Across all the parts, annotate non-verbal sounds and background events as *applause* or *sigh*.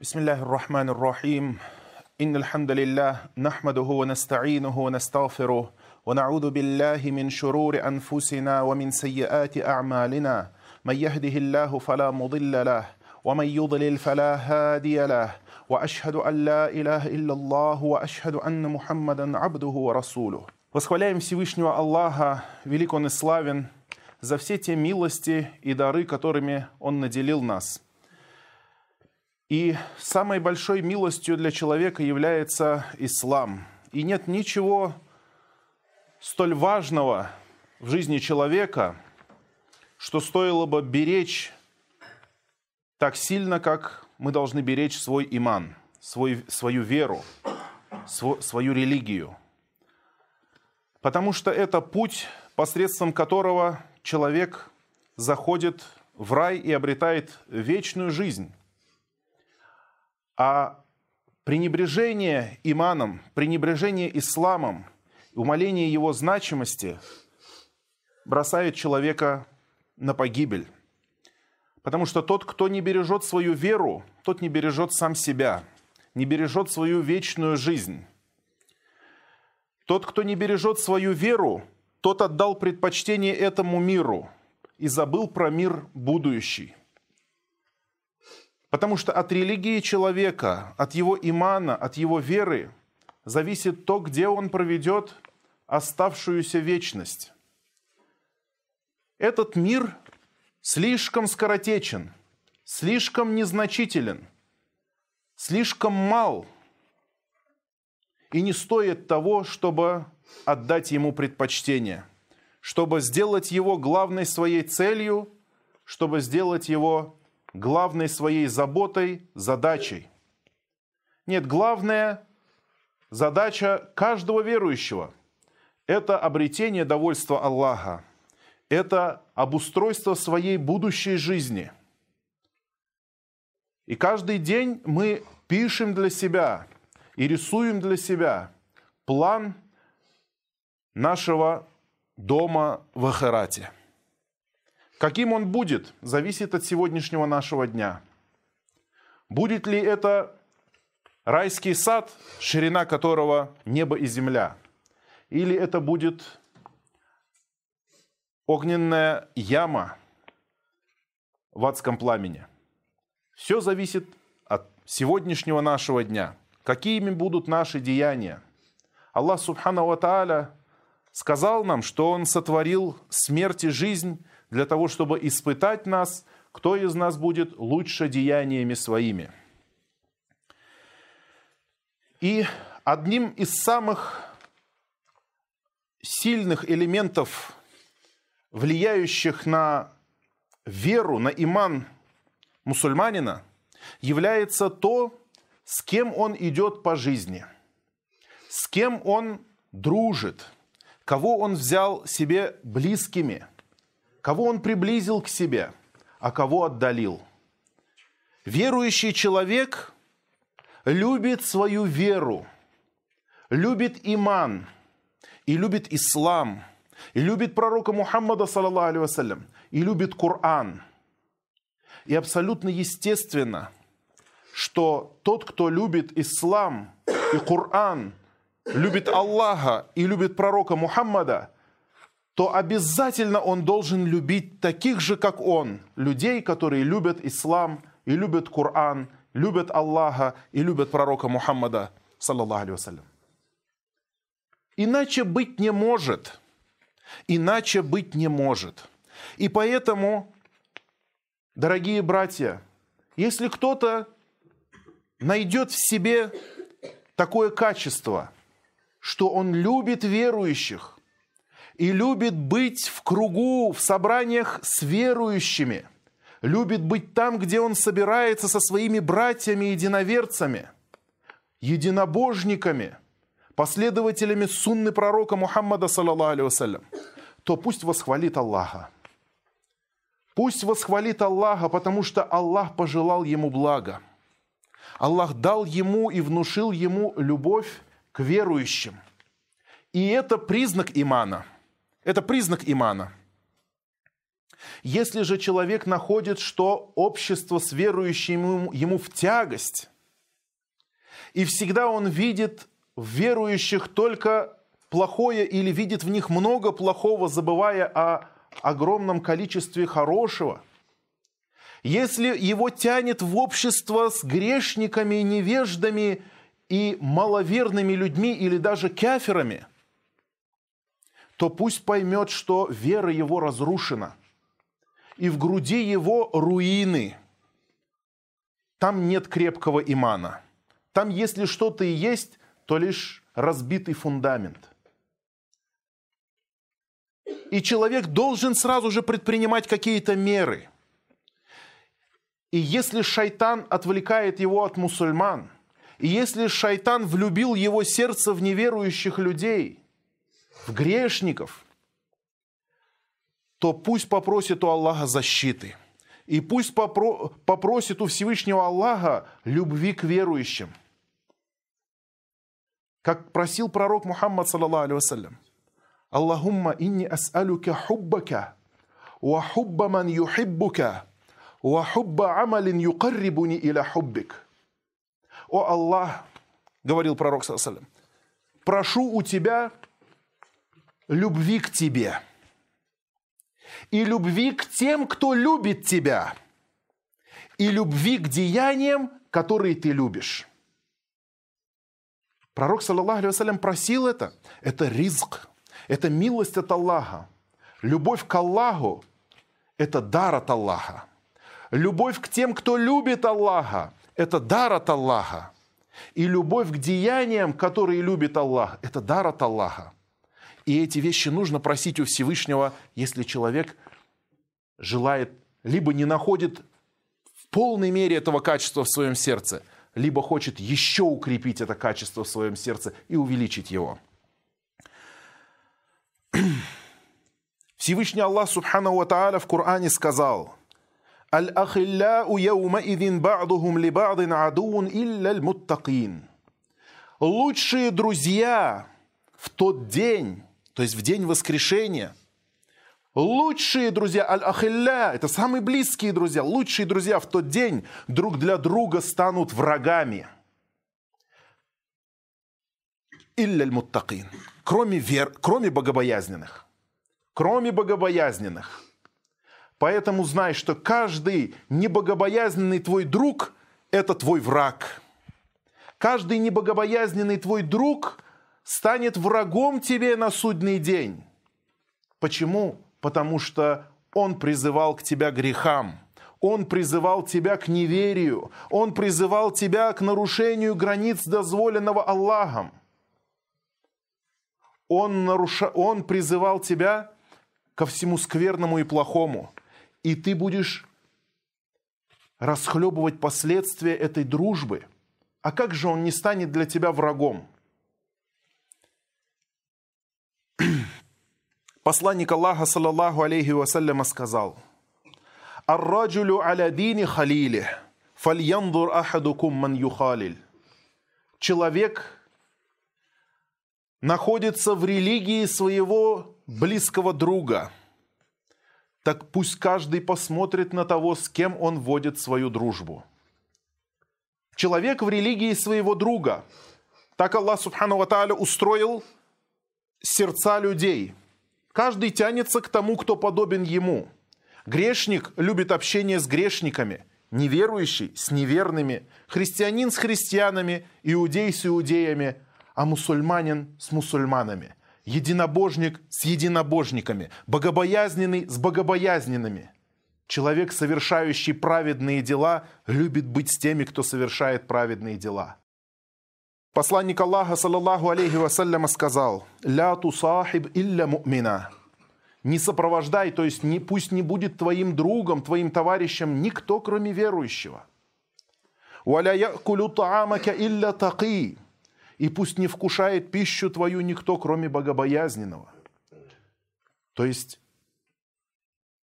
بسم الله الرحمن الرحيم إن الحمد لله نحمده ونستعينه ونستغفره ونعوذ بالله من شرور أنفسنا ومن سيئات أعمالنا من يهده الله فلا مضل له ومن يضلل فلا هادي له وأشهد أن لا إله إلا الله وأشهد أن محمدا عبده ورسوله Восхваляем Всевышнего Аллаха, велик Он и славен, за все те милости и дары, которыми Он наделил нас – и самой большой милостью для человека является ислам. И нет ничего столь важного в жизни человека, что стоило бы беречь так сильно, как мы должны беречь свой иман, свой, свою веру, свой, свою религию. Потому что это путь, посредством которого человек заходит в рай и обретает вечную жизнь. А пренебрежение иманом, пренебрежение исламом, умаление его значимости бросает человека на погибель. Потому что тот, кто не бережет свою веру, тот не бережет сам себя, не бережет свою вечную жизнь. Тот, кто не бережет свою веру, тот отдал предпочтение этому миру и забыл про мир будущий. Потому что от религии человека, от его имана, от его веры зависит то, где он проведет оставшуюся вечность. Этот мир слишком скоротечен, слишком незначителен, слишком мал и не стоит того, чтобы отдать ему предпочтение, чтобы сделать его главной своей целью, чтобы сделать его главной своей заботой, задачей. Нет, главная задача каждого верующего – это обретение довольства Аллаха, это обустройство своей будущей жизни. И каждый день мы пишем для себя и рисуем для себя план нашего дома в Ахарате – Каким он будет, зависит от сегодняшнего нашего дня. Будет ли это райский сад, ширина которого небо и земля? Или это будет огненная яма в адском пламени? Все зависит от сегодняшнего нашего дня. Какими будут наши деяния? Аллах Субхану Ва Тааля сказал нам, что Он сотворил смерть и жизнь для того, чтобы испытать нас, кто из нас будет лучше деяниями своими. И одним из самых сильных элементов, влияющих на веру, на иман мусульманина, является то, с кем он идет по жизни, с кем он дружит, кого он взял себе близкими – кого он приблизил к себе, а кого отдалил. Верующий человек любит свою веру, любит иман и любит ислам, и любит пророка Мухаммада, саллаллаху алейhi и любит Коран. И абсолютно естественно, что тот, кто любит ислам и Коран, любит Аллаха и любит пророка Мухаммада – то обязательно он должен любить таких же, как он, людей, которые любят ислам и любят Коран, любят Аллаха и любят пророка Мухаммада, саллаллаху алейhi Иначе быть не может. Иначе быть не может. И поэтому, дорогие братья, если кто-то найдет в себе такое качество, что он любит верующих, и любит быть в кругу, в собраниях с верующими, любит быть там, где он собирается со своими братьями и единоверцами, единобожниками, последователями сунны пророка Мухаммада, саллаллаху то пусть восхвалит Аллаха. Пусть восхвалит Аллаха, потому что Аллах пожелал ему блага. Аллах дал ему и внушил ему любовь к верующим. И это признак имана – это признак имана. Если же человек находит, что общество с верующим ему, в тягость, и всегда он видит в верующих только плохое или видит в них много плохого, забывая о огромном количестве хорошего, если его тянет в общество с грешниками, невеждами и маловерными людьми или даже каферами, то пусть поймет, что вера его разрушена, и в груди его руины. Там нет крепкого имана. Там, если что-то и есть, то лишь разбитый фундамент. И человек должен сразу же предпринимать какие-то меры. И если шайтан отвлекает его от мусульман, и если шайтан влюбил его сердце в неверующих людей, в грешников, то пусть попросит у Аллаха защиты. И пусть попро- попросит у Всевышнего Аллаха любви к верующим. Как просил пророк Мухаммад, саллаллаху алейhi Аллахумма инни ас'алука хуббака, ва хубба ман юхиббука, ва хубба амалин юкаррибуни иля хуббик. О Аллах, говорил пророк, саллаллаху прошу у тебя любви к тебе и любви к тем, кто любит тебя, и любви к деяниям, которые ты любишь. Пророк, саллаллаху алейhi просил это. Это ризк, это милость от Аллаха. Любовь к Аллаху – это дар от Аллаха. Любовь к тем, кто любит Аллаха – это дар от Аллаха. И любовь к деяниям, которые любит Аллах – это дар от Аллаха. И эти вещи нужно просить у Всевышнего, если человек желает, либо не находит в полной мере этого качества в своем сердце, либо хочет еще укрепить это качество в своем сердце и увеличить его. *clears throat* Всевышний Аллах Субхану Ва Тааля в Коране сказал «Аль-ахилляу яумаидин ба'духум ли ба'дин адуун илля аль-муттакин». Лучшие друзья в тот день, то есть в день воскрешения. Лучшие друзья, аль-ахилля, это самые близкие друзья, лучшие друзья в тот день друг для друга станут врагами. Илля муттакин кроме, вер, кроме богобоязненных. Кроме богобоязненных. Поэтому знай, что каждый небогобоязненный твой друг – это твой враг. Каждый небогобоязненный твой друг – станет врагом тебе на судный день. Почему? Потому что он призывал к тебя грехам. Он призывал тебя к неверию. Он призывал тебя к нарушению границ, дозволенного Аллахом. Он, наруша... он призывал тебя ко всему скверному и плохому. И ты будешь расхлебывать последствия этой дружбы. А как же он не станет для тебя врагом? *clears throat* Посланник Аллаха, саллаллаху алейхи вассаляма, сказал, «Ар-раджулю аля дини халили, фальянзур ахадукум ман юхалиль». Человек находится в религии своего близкого друга. Так пусть каждый посмотрит на того, с кем он вводит свою дружбу. Человек в религии своего друга. Так Аллах Субхану Ва устроил сердца людей – Каждый тянется к тому, кто подобен ему. Грешник любит общение с грешниками, неверующий с неверными, христианин с христианами, иудей с иудеями, а мусульманин с мусульманами, единобожник с единобожниками, богобоязненный с богобоязненными. Человек, совершающий праведные дела, любит быть с теми, кто совершает праведные дела. Посланник Аллаха, саллаллаху алейхи вассаляма, сказал, «Ля тусахиб илля мумина». Не сопровождай, то есть не, пусть не будет твоим другом, твоим товарищем никто, кроме верующего. «Валя якулю таамака таки». И пусть не вкушает пищу твою никто, кроме богобоязненного. То есть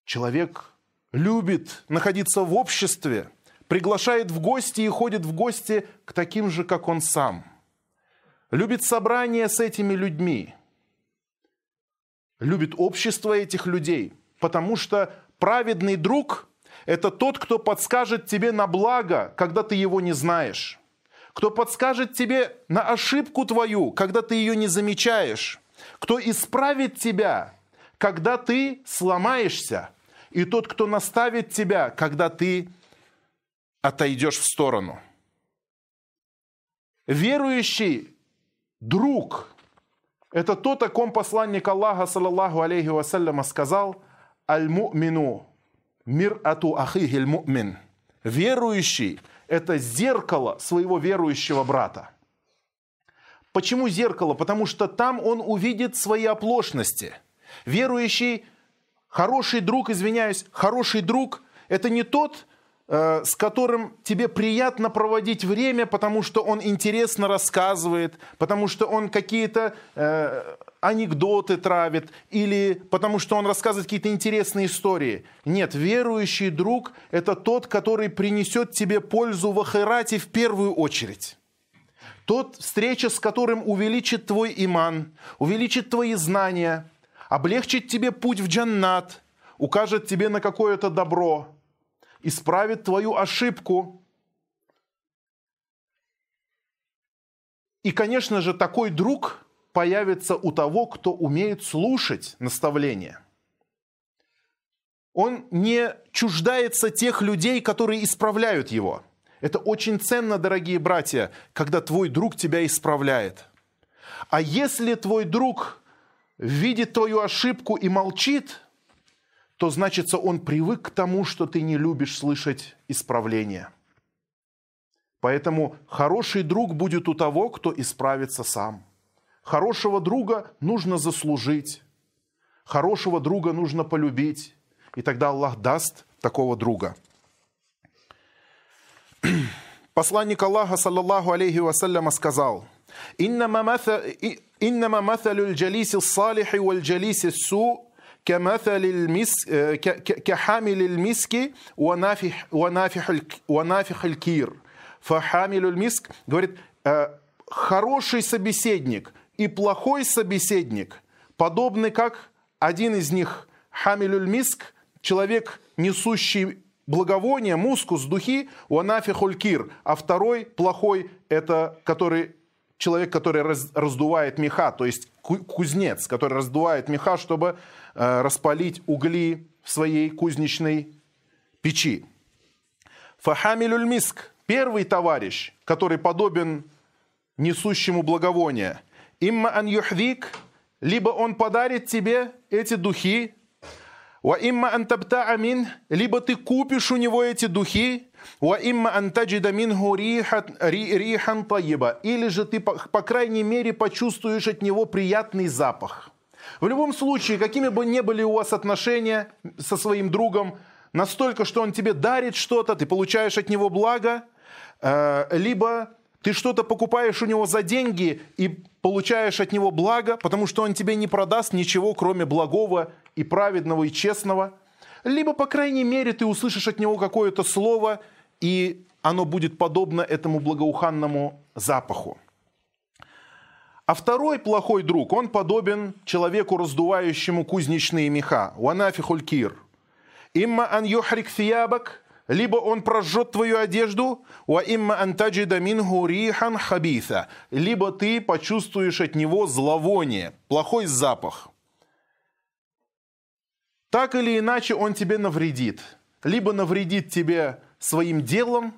человек любит находиться в обществе, приглашает в гости и ходит в гости к таким же, как он сам – любит собрание с этими людьми, любит общество этих людей, потому что праведный друг – это тот, кто подскажет тебе на благо, когда ты его не знаешь. Кто подскажет тебе на ошибку твою, когда ты ее не замечаешь. Кто исправит тебя, когда ты сломаешься. И тот, кто наставит тебя, когда ты отойдешь в сторону. Верующий друг – это то, о ком посланник Аллаха, саллаллаху алейхи вассаляма, сказал «Аль-му'мину мир ату ахихиль му'мин». Верующий – это зеркало своего верующего брата. Почему зеркало? Потому что там он увидит свои оплошности. Верующий, хороший друг, извиняюсь, хороший друг – это не тот, с которым тебе приятно проводить время, потому что он интересно рассказывает, потому что он какие-то э, анекдоты травит, или потому что он рассказывает какие-то интересные истории. Нет, верующий друг – это тот, который принесет тебе пользу в Ахирате в первую очередь. Тот, встреча с которым увеличит твой иман, увеличит твои знания, облегчит тебе путь в джаннат, укажет тебе на какое-то добро – исправит твою ошибку. И, конечно же, такой друг появится у того, кто умеет слушать наставления. Он не чуждается тех людей, которые исправляют его. Это очень ценно, дорогие братья, когда твой друг тебя исправляет. А если твой друг видит твою ошибку и молчит – то значится он привык к тому, что ты не любишь слышать исправления. Поэтому хороший друг будет у того, кто исправится сам. Хорошего друга нужно заслужить. Хорошего друга нужно полюбить. И тогда Аллах даст такого друга. *clears throat* Посланник Аллаха, саллаллаху алейхи вассаляма, сказал, «Иннама маталю джалиси салихи валь джалиси су كمثل المسك كحامل المسك ونافح ونافح ونافح الكير. فحامل المиск говорит «Э, хороший собеседник и плохой собеседник подобны как один из них. Хамилюль миск человек несущий благовония, мускус, духи, уанафи хулькир, а второй плохой, это который человек, который раз, раздувает меха, то есть кузнец, который раздувает меха, чтобы э, распалить угли в своей кузнечной печи. Фахамилюль миск, первый товарищ, который подобен несущему благовоние. Имма ан юхдик, либо он подарит тебе эти духи, Ва имма антабта амин, либо ты купишь у него эти духи, ва имма антаджида минху рихан таиба, или же ты, по, по крайней мере, почувствуешь от него приятный запах. В любом случае, какими бы ни были у вас отношения со своим другом, настолько, что он тебе дарит что-то, ты получаешь от него благо, э, либо ты что-то покупаешь у него за деньги и получаешь от него благо, потому что он тебе не продаст ничего, кроме благого и праведного и честного. Либо, по крайней мере, ты услышишь от него какое-то слово, и оно будет подобно этому благоуханному запаху. А второй плохой друг, он подобен человеку, раздувающему кузнечные меха. Уанафи хулькир. Имма ан юхрик фиябак – либо он прожжет твою одежду, ва имма антаджида минху рихан хабиса, либо ты почувствуешь от него зловоние, плохой запах. Так или иначе он тебе навредит. Либо навредит тебе своим делом,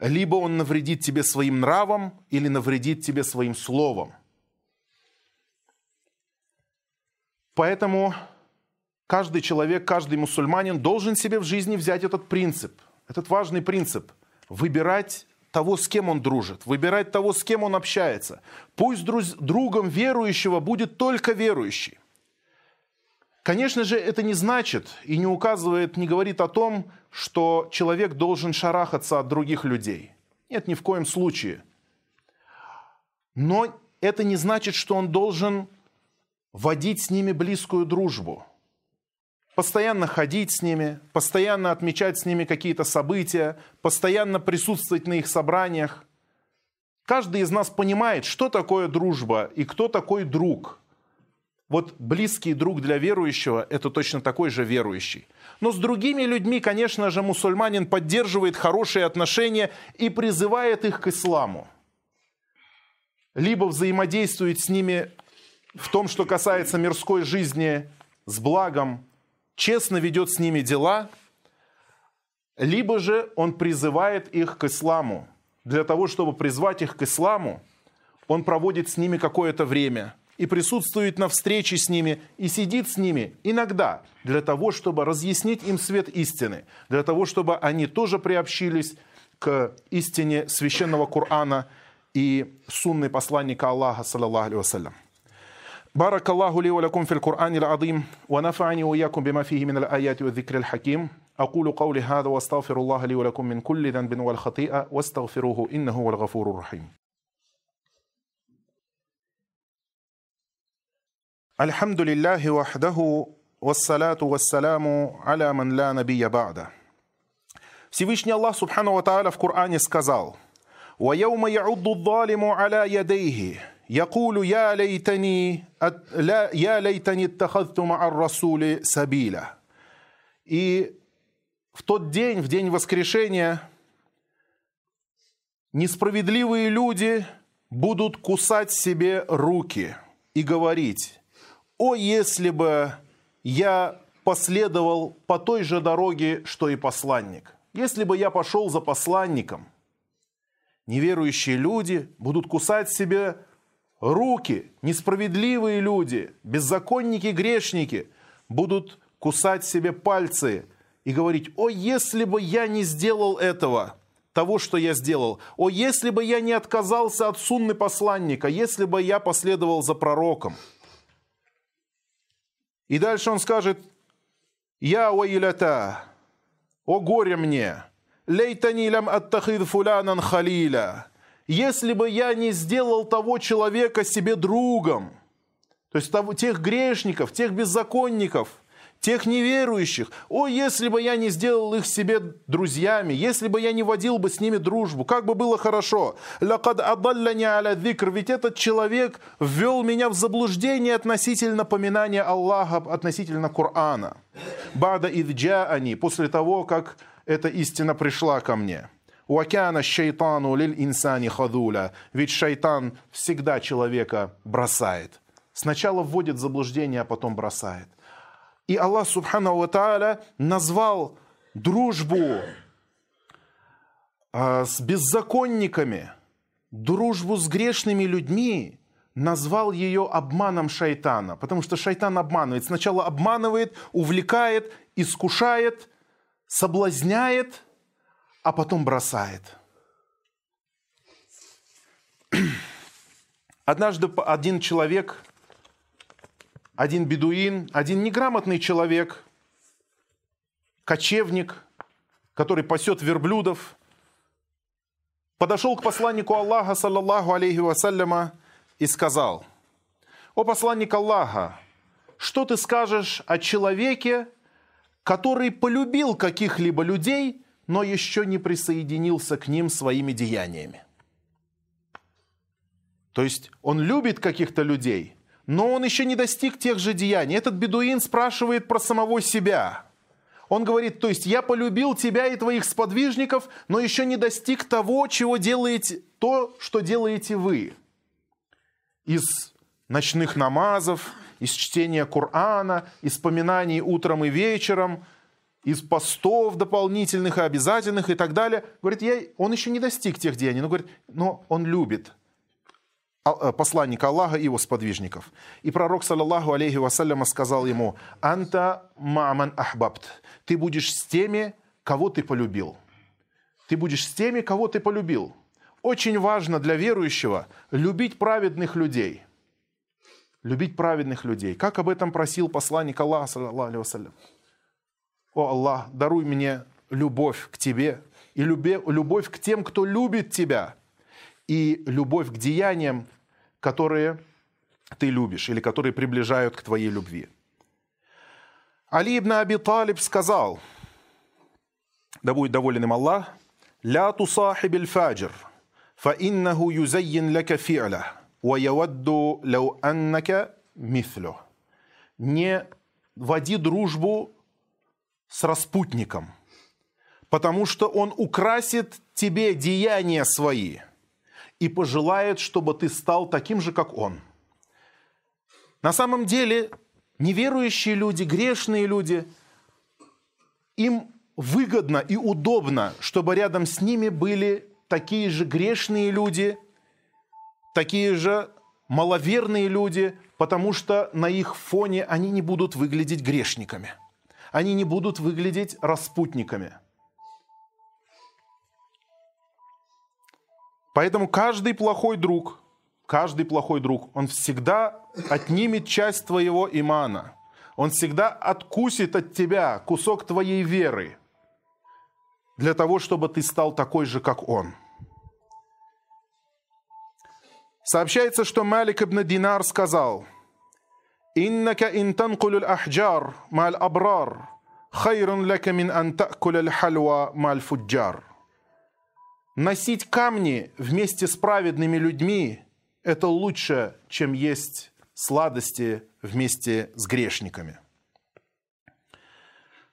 либо он навредит тебе своим нравом, или навредит тебе своим словом. Поэтому каждый человек, каждый мусульманин должен себе в жизни взять этот принцип, этот важный принцип. Выбирать того, с кем он дружит, выбирать того, с кем он общается. Пусть другом верующего будет только верующий. Конечно же, это не значит и не указывает, не говорит о том, что человек должен шарахаться от других людей. Нет, ни в коем случае. Но это не значит, что он должен водить с ними близкую дружбу – постоянно ходить с ними, постоянно отмечать с ними какие-то события, постоянно присутствовать на их собраниях. Каждый из нас понимает, что такое дружба и кто такой друг. Вот близкий друг для верующего – это точно такой же верующий. Но с другими людьми, конечно же, мусульманин поддерживает хорошие отношения и призывает их к исламу. Либо взаимодействует с ними в том, что касается мирской жизни, с благом, честно ведет с ними дела, либо же он призывает их к исламу. Для того, чтобы призвать их к исламу, он проводит с ними какое-то время и присутствует на встрече с ними и сидит с ними иногда для того, чтобы разъяснить им свет истины, для того, чтобы они тоже приобщились к истине священного Корана и сунны посланника Аллаха, саллаллаху алейhi вассалям. بارك الله لي ولكم في القرآن العظيم ونفعني وإياكم بما فيه من الآيات والذكر الحكيم أقول قولي هذا واستغفر الله لي ولكم من كل ذنب والخطيئة واستغفروه إنه هو الغفور الرحيم الحمد لله وحده والصلاة والسلام على من لا نبي بعده Всевышний Аллах Субхану Ва в Коране сказал وَيَوْمَ يَعُضُّ الظَّالِمُ عَلَى يَدَيْهِ يقول يا ليتني لا يا ليتني اتخذت مع الرسول سبيلا. И в тот день, в день воскрешения, несправедливые люди будут кусать себе руки и говорить, «О, если бы я последовал по той же дороге, что и посланник, если бы я пошел за посланником». Неверующие люди будут кусать себе руки, несправедливые люди, беззаконники, грешники будут кусать себе пальцы и говорить, о, если бы я не сделал этого, того, что я сделал, о, если бы я не отказался от сунны посланника, если бы я последовал за пророком. И дальше он скажет, я уайлята, о горе мне, лейтани лям аттахид фулянан халиля, если бы я не сделал того человека себе другом, то есть того, тех грешников, тех беззаконников, тех неверующих, о, если бы я не сделал их себе друзьями, если бы я не водил бы с ними дружбу, как бы было хорошо. Лакад адалляни аля дикр, ведь этот человек ввел меня в заблуждение относительно поминания Аллаха, относительно Корана. Бада идджа они, после того, как эта истина пришла ко мне. Уакяна шайтану лиль инсани хадуля. Ведь шайтан всегда человека бросает. Сначала вводит заблуждение, а потом бросает. И Аллах Субхану Тааля назвал дружбу а, с беззаконниками, дружбу с грешными людьми, назвал ее обманом шайтана. Потому что шайтан обманывает. Сначала обманывает, увлекает, искушает, соблазняет – а потом бросает. *clears throat* Однажды один человек, один бедуин, один неграмотный человек, кочевник, который пасет верблюдов, подошел к посланнику Аллаха, саллаллаху алейхи вассаляма, и сказал, «О посланник Аллаха, что ты скажешь о человеке, который полюбил каких-либо людей, но еще не присоединился к ним своими деяниями. То есть он любит каких-то людей, но он еще не достиг тех же деяний. Этот бедуин спрашивает про самого себя. Он говорит, то есть я полюбил тебя и твоих сподвижников, но еще не достиг того, чего делаете, то, что делаете вы. Из ночных намазов, из чтения Корана, из поминаний утром и вечером – из постов дополнительных и обязательных и так далее. Говорит, я, он еще не достиг тех деяний, но говорит, но он любит посланника Аллаха и его сподвижников. И пророк, саллаллаху алейхи вассаляма, сказал ему, «Анта маман ахбабт». Ты будешь с теми, кого ты полюбил. Ты будешь с теми, кого ты полюбил. Очень важно для верующего любить праведных людей. Любить праведных людей. Как об этом просил посланник Аллаха, саллаллаху алейхи вассалям. О Аллах, даруй мне любовь к Тебе и любовь к тем, кто любит Тебя, и любовь к деяниям, которые ты любишь или которые приближают к твоей любви. Али ибн Аби Талиб сказал, да будет доволен им Аллах, «Ля тусахибиль фаджир, фа иннаху юзайин лака фи'ля, ва явадду лау аннака мислю». Не води дружбу с распутником, потому что он украсит тебе деяния свои – и пожелает, чтобы ты стал таким же, как он. На самом деле, неверующие люди, грешные люди, им выгодно и удобно, чтобы рядом с ними были такие же грешные люди, такие же маловерные люди, потому что на их фоне они не будут выглядеть грешниками. Они не будут выглядеть распутниками. Поэтому каждый плохой друг, каждый плохой друг, он всегда отнимет часть твоего имана. Он всегда откусит от тебя кусок твоей веры для того, чтобы ты стал такой же, как он. Сообщается, что Малик ибн Динар сказал, «Иннака ин танкулю ахджар маль абрар, хайрун лака мин ан такуля хальва маль фуджар». Носить камни вместе с праведными людьми – это лучше, чем есть сладости вместе с грешниками.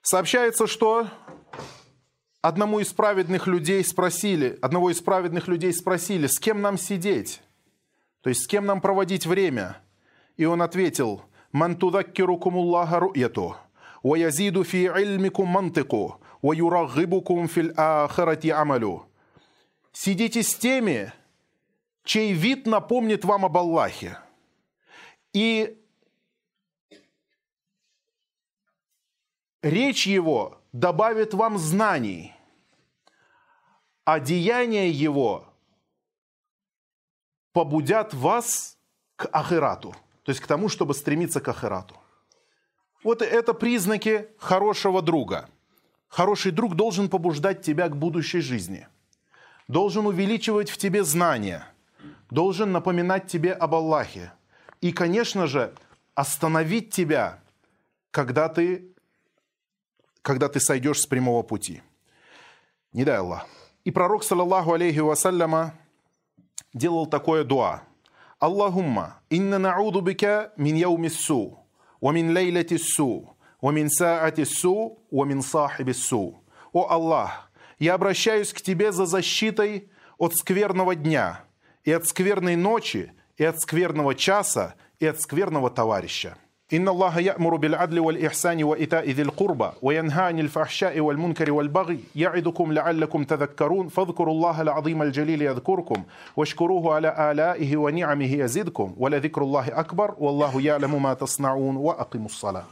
Сообщается, что одному из праведных людей спросили, одного из праведных людей спросили, с кем нам сидеть? То есть с кем нам проводить время? И он ответил, «Ман тудаккирукум Аллаха ру'яту, ва язиду фи ильмикум мантику, ва юраггибукум фил ахирати амалю». Сидите с теми, чей вид напомнит вам об Аллахе. И речь его добавит вам знаний, а деяния его побудят вас к ахирату, то есть к тому, чтобы стремиться к ахирату. Вот это признаки хорошего друга. Хороший друг должен побуждать тебя к будущей жизни, должен увеличивать в тебе знания, должен напоминать тебе об Аллахе. И, конечно же, остановить тебя, когда ты, когда ты сойдешь с прямого пути. Не дай Аллах. И пророк, саллаллаху алейхи вассаляма, делал такое дуа. Аллахумма, инна науду бика мин яуми су, ва мин лейлати су, ва мин саати су, ва мин сахиби су. О Аллах, я обращаюсь к Тебе за защитой от скверного дня, и от скверной ночи, и от скверного часа, и от скверного товарища. إن الله يأمر بالعدل والإحسان وإيتاء ذي القربى وينهى عن الفحشاء والمنكر والبغي يعظكم لعلكم تذكرون فاذكروا الله العظيم الجليل يذكركم واشكروه على آلائه ونعمه يزدكم ولذكر الله أكبر والله يعلم ما تصنعون وأقيموا الصلاة